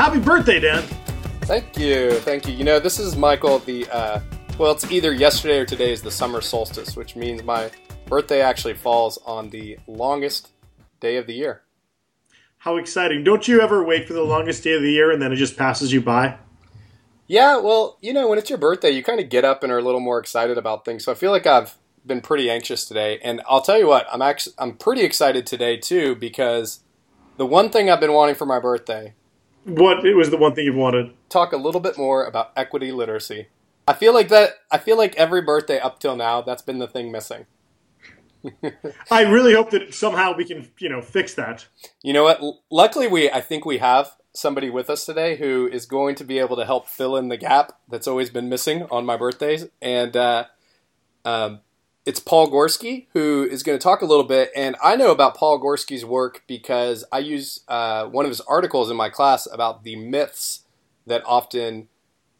Happy birthday, Dan. Thank you. Thank you. You know, this is Michael, the, uh, well, it's either yesterday or today is the summer solstice, which means my birthday actually falls on the longest day of the year. How exciting. Don't you ever wait for the longest day of the year and then it just passes you by? Yeah, well, you know, when it's your birthday, you kind of get up and are a little more excited about things. So I feel like I've been pretty anxious today. And I'll tell you what, I'm actually I'm pretty excited today too because the one thing I've been wanting for my birthday what it was the one thing you've wanted? Talk a little bit more about equity literacy. I feel like that. I feel like every birthday up till now, that's been the thing missing. I really hope that somehow we can, you know, fix that. You know what? Luckily, we I think we have somebody with us today who is going to be able to help fill in the gap that's always been missing on my birthdays. And uh, um, it's Paul Gorski who is going to talk a little bit. And I know about Paul Gorski's work because I use uh, one of his articles in my class about the myths that often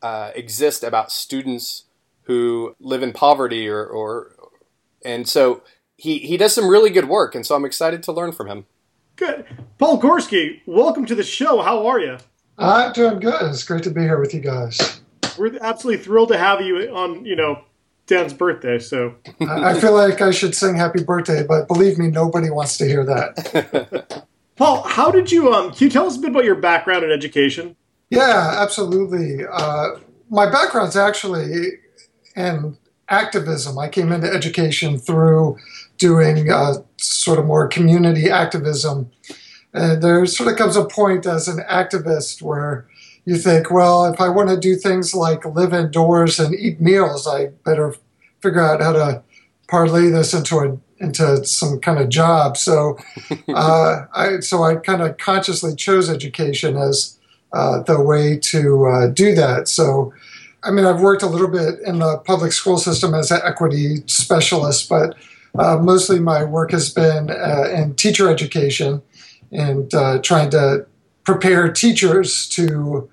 uh, exist about students who live in poverty or, or and so he, he does some really good work. And so I'm excited to learn from him. Good. Paul Gorski, welcome to the show. How are you? I'm doing good. It's great to be here with you guys. We're absolutely thrilled to have you on, you know, Dan's birthday, so I feel like I should sing happy birthday, but believe me, nobody wants to hear that. Paul, how did you um can you tell us a bit about your background in education? Yeah, absolutely. Uh, my background's actually in activism. I came into education through doing uh, sort of more community activism. And there sort of comes a point as an activist where you think, well, if I want to do things like live indoors and eat meals, I better figure out how to parlay this into a into some kind of job. So, uh, I so I kind of consciously chose education as uh, the way to uh, do that. So, I mean, I've worked a little bit in the public school system as an equity specialist, but uh, mostly my work has been uh, in teacher education and uh, trying to prepare teachers to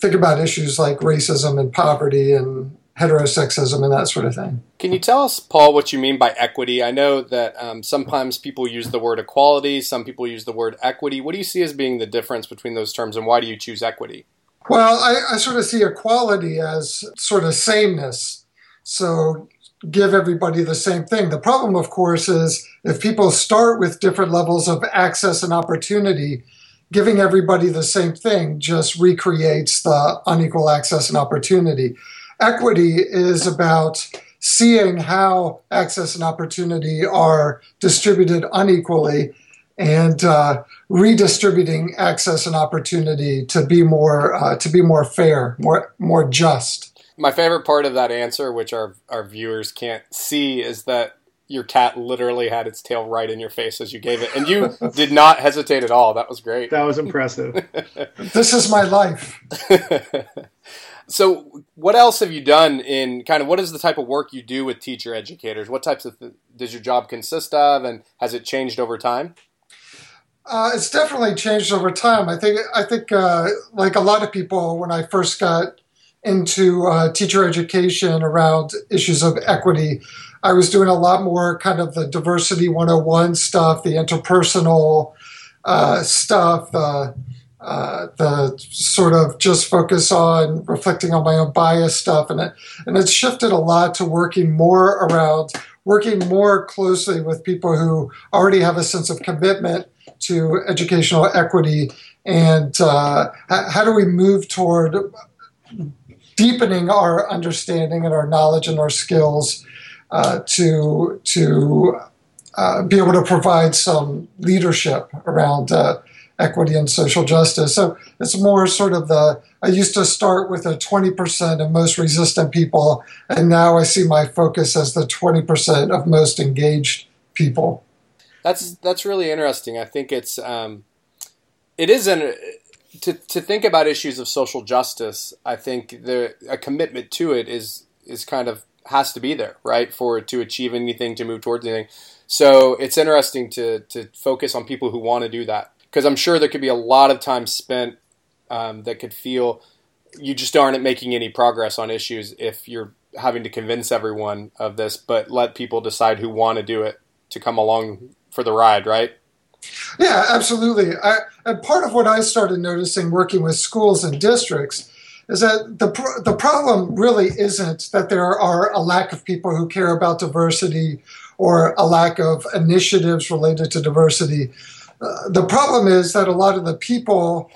think about issues like racism and poverty and heterosexism and that sort of thing. Can you tell us, Paul, what you mean by equity? I know that um, sometimes people use the word equality, some people use the word equity. What do you see as being the difference between those terms, and why do you choose equity? Well, I, I sort of see equality as sort of sameness. So give everybody the same thing. The problem, of course, is if people start with different levels of access and opportunity, giving everybody the same thing just recreates the unequal access and opportunity. Equity is about seeing how access and opportunity are distributed unequally and uh, redistributing access and opportunity to be more uh, to be more fair, more more just. My favorite part of that answer, which our our viewers can't see, is that your cat literally had its tail right in your face as you gave it, and you did not hesitate at all. That was great. That was impressive. this is my life. so, what else have you done in kind of what is the type of work you do with teacher educators? What types of th- does your job consist of, and has it changed over time? Uh, it's definitely changed over time. I think I think uh, like a lot of people, when I first got into uh, teacher education around issues of equity, I was doing a lot more kind of the diversity 101 stuff, the interpersonal uh, stuff, the, uh, the sort of just focus on reflecting on my own bias stuff. And it, and it's shifted a lot to working more around working more closely with people who already have a sense of commitment to educational equity and uh, how do we move toward deepening our understanding and our knowledge and our skills uh, to to uh, be able to provide some leadership around uh, equity and social justice. So it's more sort of the I used to start with the 20% of most resistant people, and now I see my focus as the 20% of most engaged people. That's that's really interesting. I think it's um, it isn't to to think about issues of social justice. I think the a commitment to it is is kind of has to be there, right, for to achieve anything, to move towards anything. So it's interesting to to focus on people who want to do that because I'm sure there could be a lot of time spent um, that could feel you just aren't making any progress on issues if you're having to convince everyone of this, but let people decide who want to do it to come along for the ride, right? Yeah, absolutely. I, and part of what I started noticing working with schools and districts is that the the problem really isn't that there are a lack of people who care about diversity or a lack of initiatives related to diversity. Uh, the problem is that a lot of the people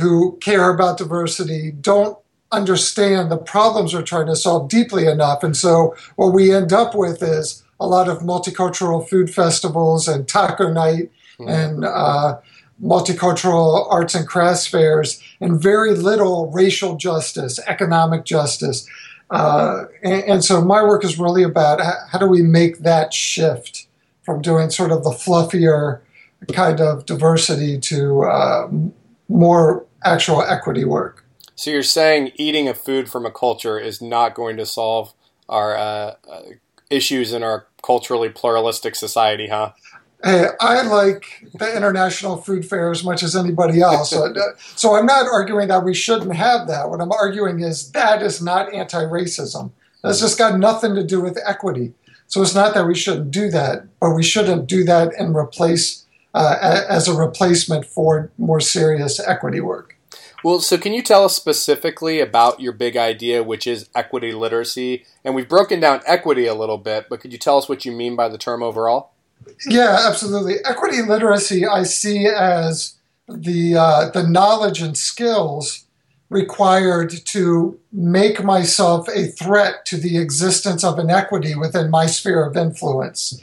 who care about diversity don't understand the problems we're trying to solve deeply enough. And so what we end up with is a lot of multicultural food festivals and taco night mm. and uh, multicultural arts and crafts fairs and very little racial justice, economic justice. Uh, and, and, so my work is really about how, how do we make that shift from doing sort of the fluffier kind of diversity to uh, more actual equity work. So you're saying eating a food from a culture is not going to solve our uh, uh, issues in our culturally pluralistic society, huh? Hey, I like the International Food Fair as much as anybody else. so, uh, so I'm not arguing that we shouldn't have that. What I'm arguing is that is not anti-racism. That's just got nothing to do with equity. So it's not that we shouldn't do that, but we shouldn't do that and replace uh, as a replacement for more serious equity work. Well, so can you tell us specifically about your big idea, which is equity literacy? And we've broken down equity a little bit, but could you tell us what you mean by the term overall? Yeah, absolutely. Equity literacy I see as the uh, the knowledge and skills required to make myself a threat to the existence of inequity within my sphere of influence.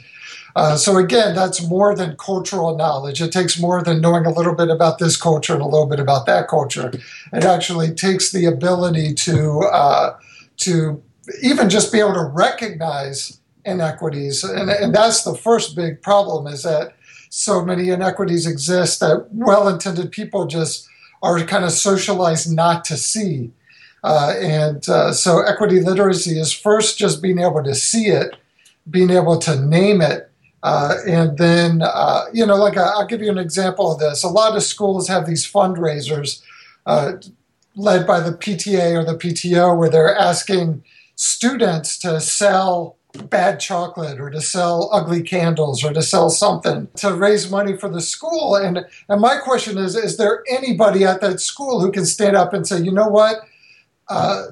Uh, so again, that's more than cultural knowledge. It takes more than knowing a little bit about this culture and a little bit about that culture. It actually takes the ability to uh, to even just be able to recognize inequities, and, and that's the first big problem is that so many inequities exist that well-intended people just are kind of socialized not to see. Uh, and uh, so equity literacy is first just being able to see it, being able to name it, uh, and then, uh, you know, like uh, I'll give you an example of this. A lot of schools have these fundraisers uh, led by the PTA or the PTO where they're asking students to sell bad chocolate or to sell ugly candles or to sell something to raise money for the school. And, and my question is is there anybody at that school who can stand up and say, you know what? Uh,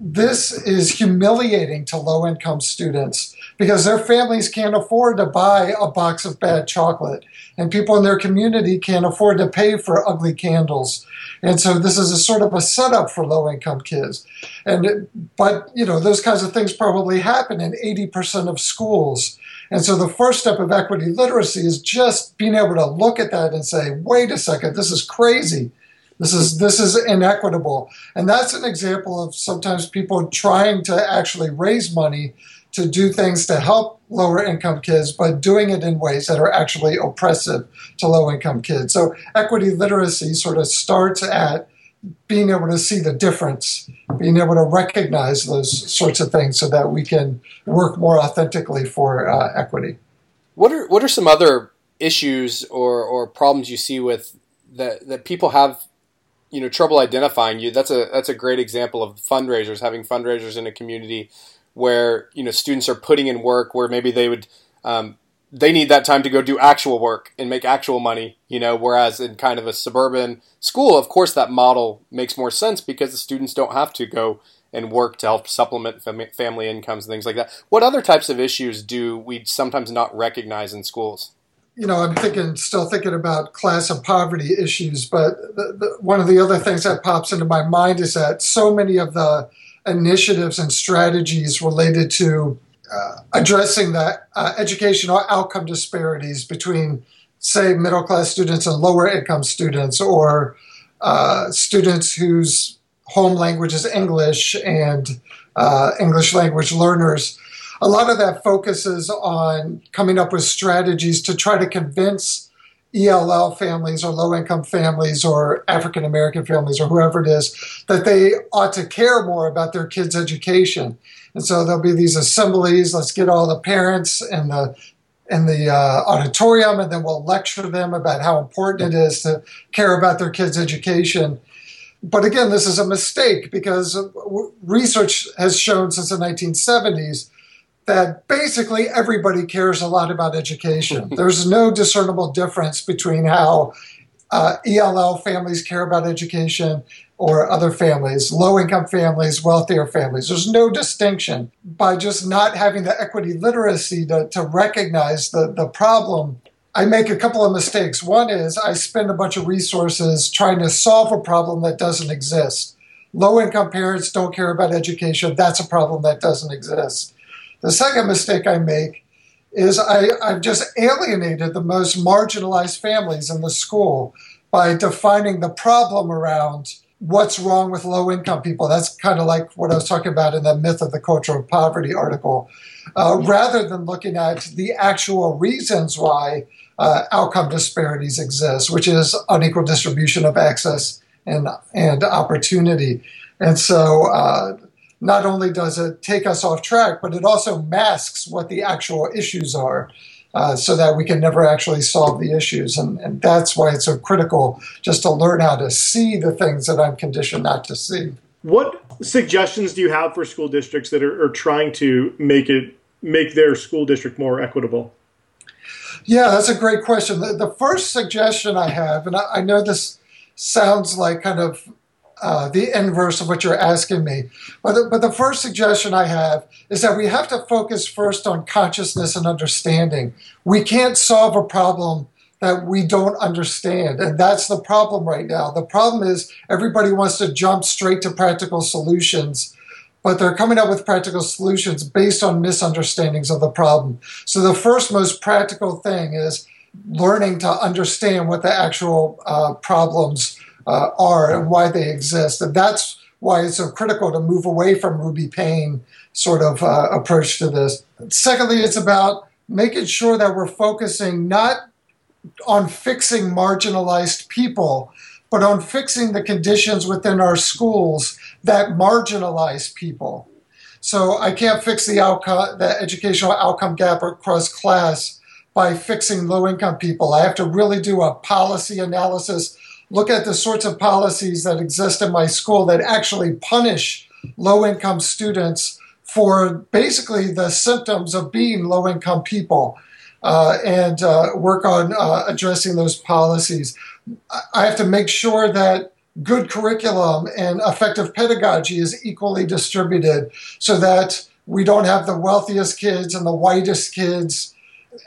this is humiliating to low income students because their families can't afford to buy a box of bad chocolate and people in their community can't afford to pay for ugly candles. And so this is a sort of a setup for low income kids. And but you know those kinds of things probably happen in 80% of schools. And so the first step of equity literacy is just being able to look at that and say wait a second this is crazy this is this is inequitable, and that's an example of sometimes people trying to actually raise money to do things to help lower income kids, but doing it in ways that are actually oppressive to low income kids. So equity literacy sort of starts at being able to see the difference, being able to recognize those sorts of things so that we can work more authentically for uh, equity. What are what are some other issues or, or problems you see with that that people have you know trouble identifying you that's a that's a great example of fundraisers having fundraisers in a community where you know students are putting in work where maybe they would um, they need that time to go do actual work and make actual money you know whereas in kind of a suburban school of course that model makes more sense because the students don't have to go and work to help supplement family incomes and things like that. What other types of issues do we sometimes not recognize in schools you know, I'm thinking, still thinking about class and poverty issues, but the, the, one of the other things that pops into my mind is that so many of the initiatives and strategies related to uh, addressing the uh, educational outcome disparities between, say, middle class students and lower income students, or uh, students whose home language is English and uh, English language learners a lot of that focuses on coming up with strategies to try to convince ELL families or low income families or African American families or whoever it is, that they ought to care more about their kids' education. And so there'll be these assemblies. Let's get all the parents and the in the uh, auditorium, and then we'll lecture them about how important it is to care about their kids' education. But again, this is a mistake because research has shown since the 1970s that basically everybody cares a lot about education. There's no discernible difference between how uh, ELL families care about education or other families, low income families, wealthier families. There's no distinction. By just not having the equity literacy to, to recognize the, the problem, I make a couple of mistakes. One is I spend a bunch of resources trying to solve a problem that doesn't exist. Low income parents don't care about education. That's a problem that doesn't exist. The second mistake I make is I, I've just alienated the most marginalized families in the school by defining the problem around what's wrong with low income people. That's kind of like what I was talking about in the myth of the culture of poverty article, uh, rather than looking at the actual reasons why uh, outcome disparities exist, which is unequal distribution of access and and opportunity. And so, uh, not only does it take us off track, but it also masks what the actual issues are uh, so that we can never actually solve the issues. And, and that's why it's so critical just to learn how to see the things that I'm conditioned not to see. What suggestions do you have for school districts that are, are trying to make it make their school district more equitable? Yeah, that's a great question. The, the first suggestion I have, and I, I know this sounds like kind of uh, the inverse of what you're asking me. But the, but the first suggestion I have is that we have to focus first on consciousness and understanding. We can't solve a problem that we don't understand. And that's the problem right now. The problem is everybody wants to jump straight to practical solutions, but they're coming up with practical solutions based on misunderstandings of the problem. So the first most practical thing is learning to understand what the actual uh, problems uh, are and why they exist. And that's why it's so critical to move away from Ruby Payne sort of uh, approach to this. Secondly, it's about making sure that we're focusing not on fixing marginalized people, but on fixing the conditions within our schools that marginalize people. So I can't fix the outcome, the educational outcome gap across class by fixing low income people. I have to really do a policy analysis look at the sorts of policies that exist in my school that actually punish low income students for basically the symptoms of being low income people uh, and uh, work on uh, addressing those policies. I have to make sure that good curriculum and effective pedagogy is equally distributed so that we don't have the wealthiest kids and the whitest kids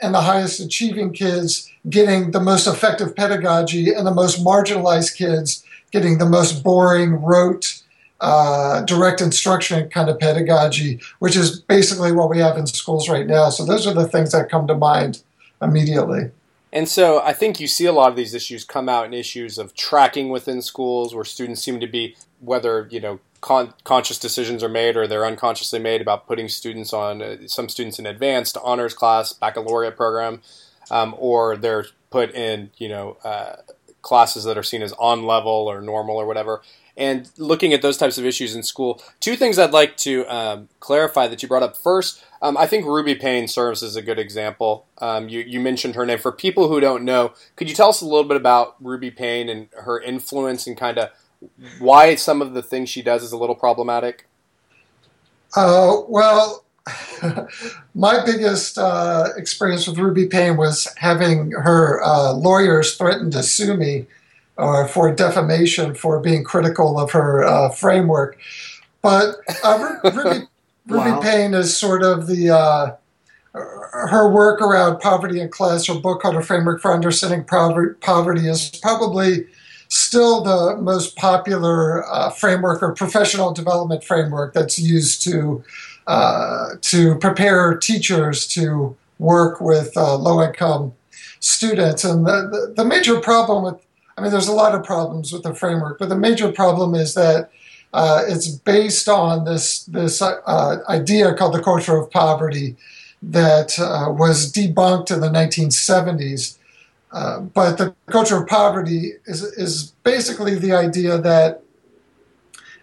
and the highest achieving kids getting the most effective pedagogy and the most marginalized kids getting the most boring, rote, uh, direct instruction kind of pedagogy, which is basically what we have in schools right now. So those are the things that come to mind immediately. And so I think you see a lot of these issues come out in issues of tracking within schools where students seem to be, whether, you know, con- conscious decisions are made or they're unconsciously made about putting students on, uh, some students in advanced honors class, baccalaureate program, um, or they're put in you know uh, classes that are seen as on level or normal or whatever. And looking at those types of issues in school, two things I'd like to um, clarify that you brought up. First, um, I think Ruby Payne serves as a good example. Um, you, you, mentioned her name. For people who don't know, could you tell us a little bit about Ruby Payne and her influence and kind of why some of the things she does is a little problematic? Uh, well, my biggest uh, experience with Ruby Payne was having her uh, lawyers threaten to sue me uh, for defamation for being critical of her uh, framework. But uh, Ruby, Ruby wow. Payne is sort of the uh, her work around poverty and class. Her book called "A Framework for Understanding Poverty" is probably still the most popular framework or professional development framework that's used to uh, to prepare teachers to work with uh, low income students. And the, the, the, major problem with, I mean, there's a lot of problems with the framework, but the major problem is that uh, it's based on this, this uh, idea called the culture of poverty that uh, was debunked in the 1970s. Uh, but the culture of poverty is, is basically the idea that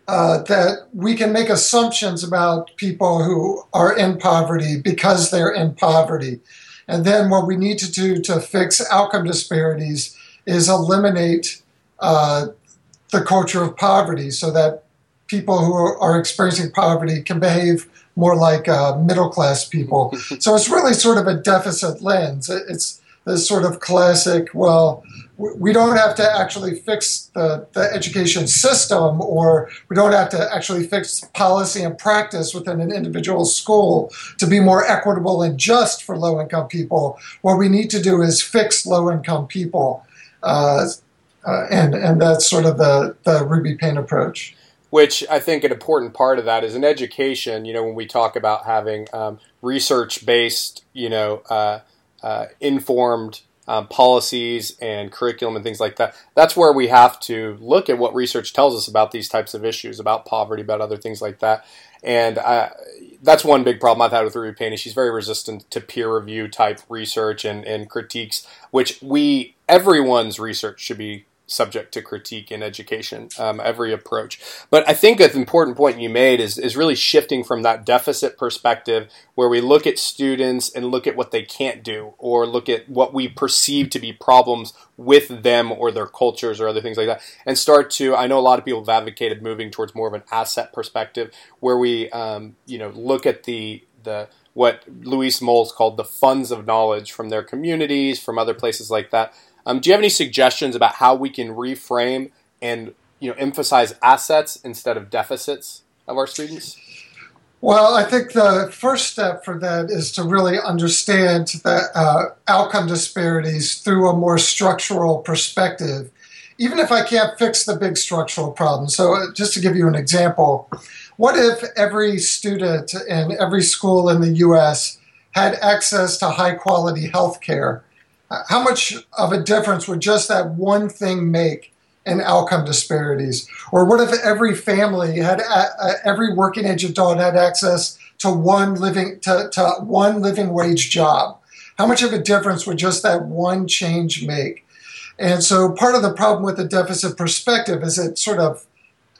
uh, that we can make assumptions about people who are in poverty because they're in poverty. And then what we need to do to fix outcome disparities is eliminate uh, the culture of poverty so that people who are experiencing poverty can behave more like uh, middle class people. so it's really sort of a deficit lens. It's this sort of classic, well, we don't have to actually fix the, the education system or we don't have to actually fix policy and practice within an individual school to be more equitable and just for low income people. What we need to do is fix low income people. Uh, uh, and, and that's sort of the, the Ruby Payne approach which I think an important part of that is in education. You know, when we talk about having um, research-based, you know, uh, uh, informed um, policies and curriculum and things like that. That's where we have to look at what research tells us about these types of issues, about poverty, about other things like that. And I, that's one big problem I've had with Ruby Payne. She's very resistant to peer review type research and, and critiques, which we everyone's research should be subject to critique in education, um, every approach. But I think an important point you made is, is really shifting from that deficit perspective where we look at students and look at what they can't do or look at what we perceive to be problems with them or their cultures or other things like that and start to i know a lot of people have advocated moving towards more of an asset perspective where we um, you know look at the the what Luis Moll called the funds of knowledge from their communities, from other places like that, um, do you have any suggestions about how we can reframe and you know emphasize assets instead of deficits of our students? Well, I think the first step for that is to really understand the uh, outcome disparities through a more structural perspective, even if I can't fix the big structural problem. So, uh, just to give you an example, what if every student in every school in the US had access to high quality health care? How much of a difference would just that one thing make in outcome disparities? Or what if every family had uh, every working age adult had access to one living to, to one living wage job? How much of a difference would just that one change make? And so part of the problem with the deficit perspective is it sort of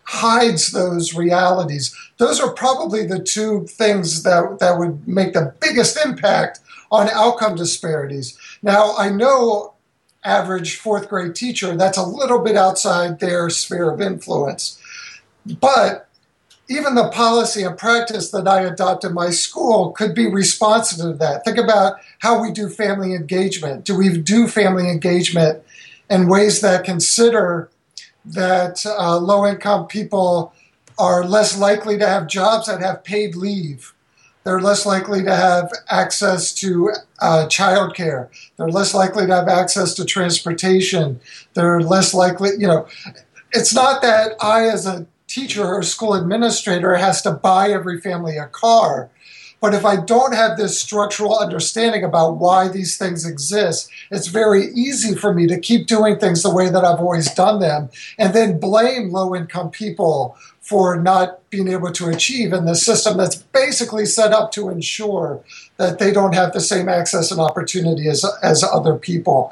hides those realities. Those are probably the two things that, that would make the biggest impact on outcome disparities. Now, I know average fourth grade teacher, that's a little bit outside their sphere of influence. But even the policy and practice that I adopt in my school could be responsive to that. Think about how we do family engagement. Do we do family engagement in ways that consider that uh, low income people are less likely to have jobs that have paid leave? They're less likely to have access to uh, childcare. They're less likely to have access to transportation. They're less likely, you know, it's not that I, as a teacher or school administrator, has to buy every family a car. But if I don't have this structural understanding about why these things exist, it's very easy for me to keep doing things the way that I've always done them and then blame low income people for not being able to achieve in the system that's basically set up to ensure that they don't have the same access and opportunity as, as other people.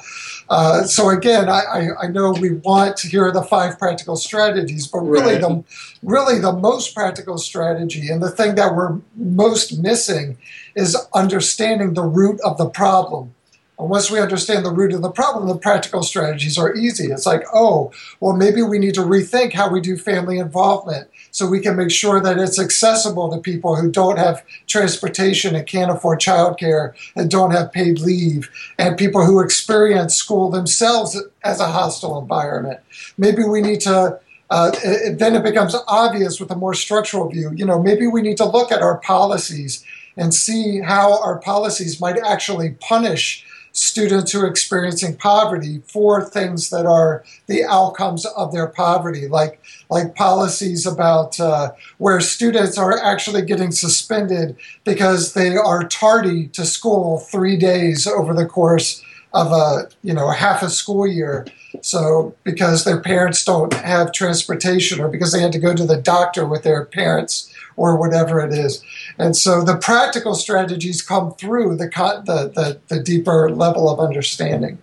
Uh, so again, I, I, know we want to hear the five practical strategies, but really right. the really the most practical strategy and the thing that we're most missing is understanding the root of the problem. And once we understand the root of the problem, the practical strategies are easy. It's like, oh, well, maybe we need to rethink how we do family involvement so we can make sure that it's accessible to people who don't have transportation and can't afford childcare and don't have paid leave, and people who experience school themselves as a hostile environment. Maybe we need to. Uh, it, then it becomes obvious with a more structural view. You know, maybe we need to look at our policies and see how our policies might actually punish students who are experiencing poverty for things that are the outcomes of their poverty, like like policies about uh, where students are actually getting suspended because they are tardy to school three days over the course of a you know half a school year. So because their parents don't have transportation, or because they had to go to the doctor with their parents or whatever it is. And so the practical strategies come through the, the, the, the deeper level of understanding.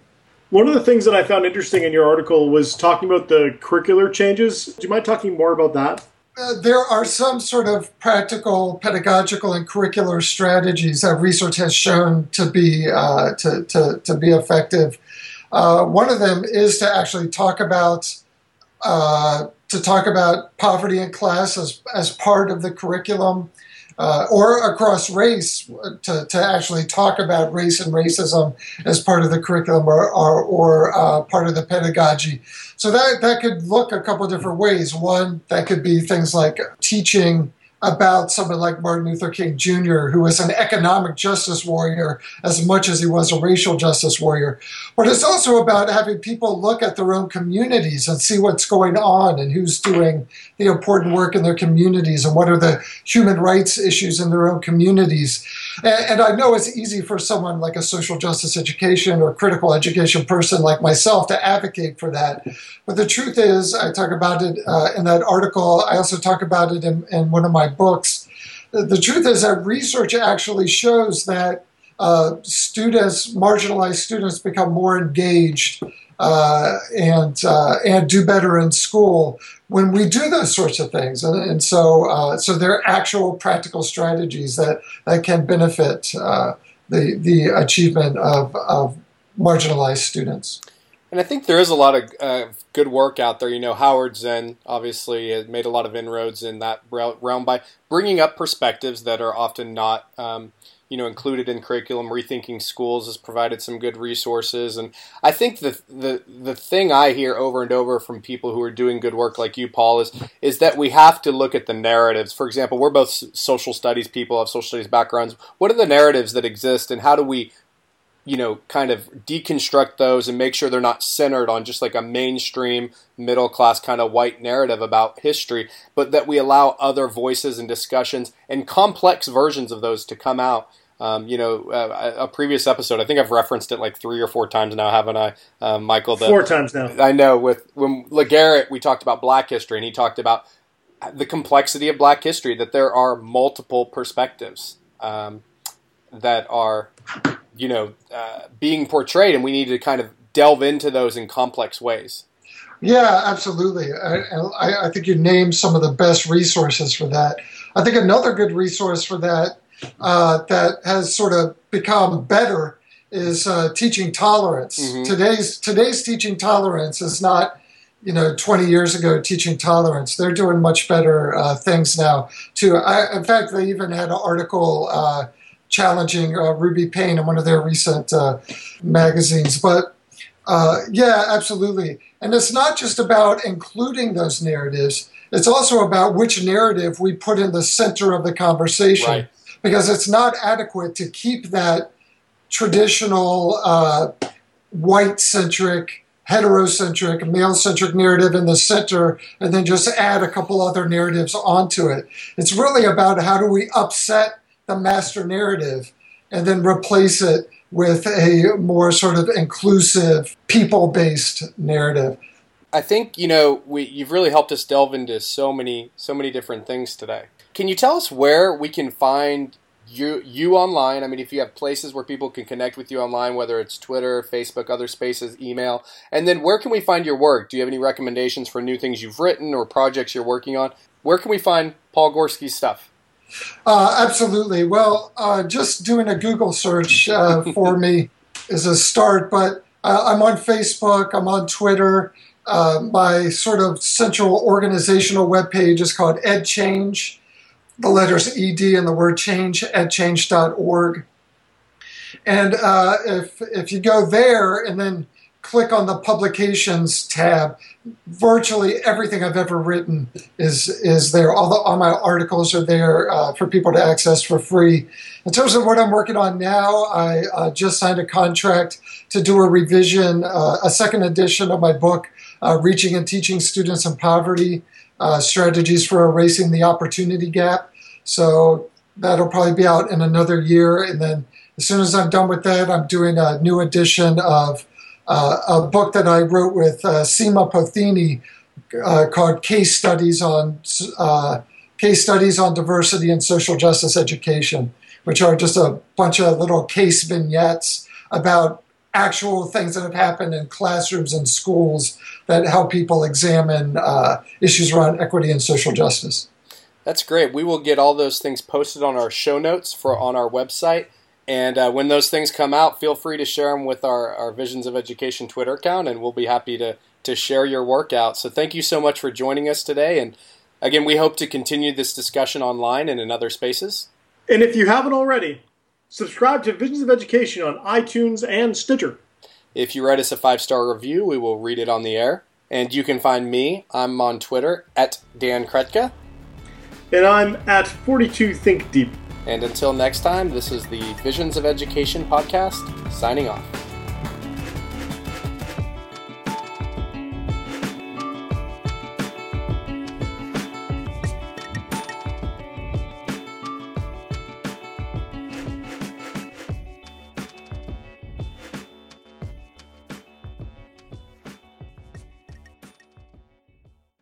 One of the things that I found interesting in your article was talking about the curricular changes. Do you mind talking more about that? Uh, there are some sort of practical, pedagogical, and curricular strategies that research has shown to be uh, to, to, to, be effective. Uh, one of them is to actually talk about uh, to talk about poverty and class as, as part of the curriculum uh, or across race to, to actually talk about race and racism as part of the curriculum or, or, or uh, part of the pedagogy. So that, that could look a couple different ways. One, that could be things like teaching about someone like Martin Luther King Jr., who was an economic justice warrior as much as he was a racial justice warrior. But it's also about having people look at their own communities and see what's going on and who's doing the important work in their communities and what are the human rights issues in their own communities. And, I know it's easy for someone like a social justice education or critical education person like myself to advocate for that. But the truth is, I talk about it uh, in that article. I also talk about it in, in one of my books. The, the truth is that research actually shows that uh, students, marginalized students, become more engaged uh, and uh, and do better in school when we do those sorts of things. And, and so uh, so there are actual practical strategies that that can benefit uh, the the achievement of, of marginalized students. And I think there is a lot of uh, good work out there. You know, Howard Zinn obviously has made a lot of inroads in that realm by bringing up perspectives that are often not um, you know included in curriculum. Rethinking Schools has provided some good resources, and I think the the the thing I hear over and over from people who are doing good work like you, Paul, is is that we have to look at the narratives. For example, we're both social studies people, have social studies backgrounds. What are the narratives that exist, and how do we you know, kind of deconstruct those and make sure they're not centered on just like a mainstream middle class kind of white narrative about history, but that we allow other voices and discussions and complex versions of those to come out um, you know, uh, a previous episode. I think I've referenced it like three or four times now, haven't I, uh, Michael? The, four times now. I know. With when LaGarrett, we talked about Black history, and he talked about the complexity of Black history. That there are multiple perspectives um, that are, you know, uh, being portrayed, and we need to kind of delve into those in complex ways. Yeah, absolutely. I, I, I think you named some of the best resources for that. I think another good resource for that uh, that has sort of become better is uh, teaching tolerance. Mm-hmm. Today's today's teaching tolerance is not you know 20 years ago teaching tolerance. They're doing much better uh, things now. Too. I, in fact, they even had an article uh, challenging uh, Ruby Payne in one of their recent uh, magazines. But yeah, absolutely. And it's not just about including those narratives. It's also about which narrative we put in the center of the conversation. Right because it's not adequate to keep that traditional uh, white centric, heterocentric, male centric narrative in the center and then just add a couple other narratives onto it. It's really about how do we upset the master narrative and then replace it with a more sort of inclusive, people based narrative. I think you know we, you've really helped us delve into so many so many different things today. Can you tell us where we can find you you online? I mean, if you have places where people can connect with you online, whether it's Twitter, Facebook, other spaces, email, and then where can we find your work? Do you have any recommendations for new things you've written or projects you're working on? Where can we find Paul Gorski's stuff? Uh, absolutely. Well, uh, just doing a Google search uh, for me is a start, but uh, I'm on Facebook, I'm on Twitter. Uh, my sort of central organizational webpage is called EdChange the letters ed and the word change at change.org. And uh, if, if you go there and then click on the publications tab, virtually everything I've ever written is, is there. All, the, all my articles are there uh, for people to access for free. In terms of what I'm working on now, I uh, just signed a contract to do a revision, uh, a second edition of my book, uh, Reaching and Teaching Students in Poverty uh, strategies for erasing the opportunity gap. So that'll probably be out in another year. And then as soon as I'm done with that, I'm doing a new edition of uh, a book that I wrote with uh, Seema Pothini uh, called Case Studies on uh, Case Studies on Diversity and Social Justice Education, which are just a bunch of little case vignettes about actual things that have happened in classrooms and schools that help people examine uh, issues around equity and social justice. That's great. We will get all those things posted on our show notes for on our website. And uh, when those things come out, feel free to share them with our, our Visions of Education Twitter account, and we'll be happy to, to share your work out. So thank you so much for joining us today. And again, we hope to continue this discussion online and in other spaces. And if you haven't already, subscribe to Visions of Education on iTunes and Stitcher. If you write us a five star review, we will read it on the air. And you can find me, I'm on Twitter at Dan Krutka. And I'm at 42 Think Deep. And until next time, this is the Visions of Education podcast, signing off.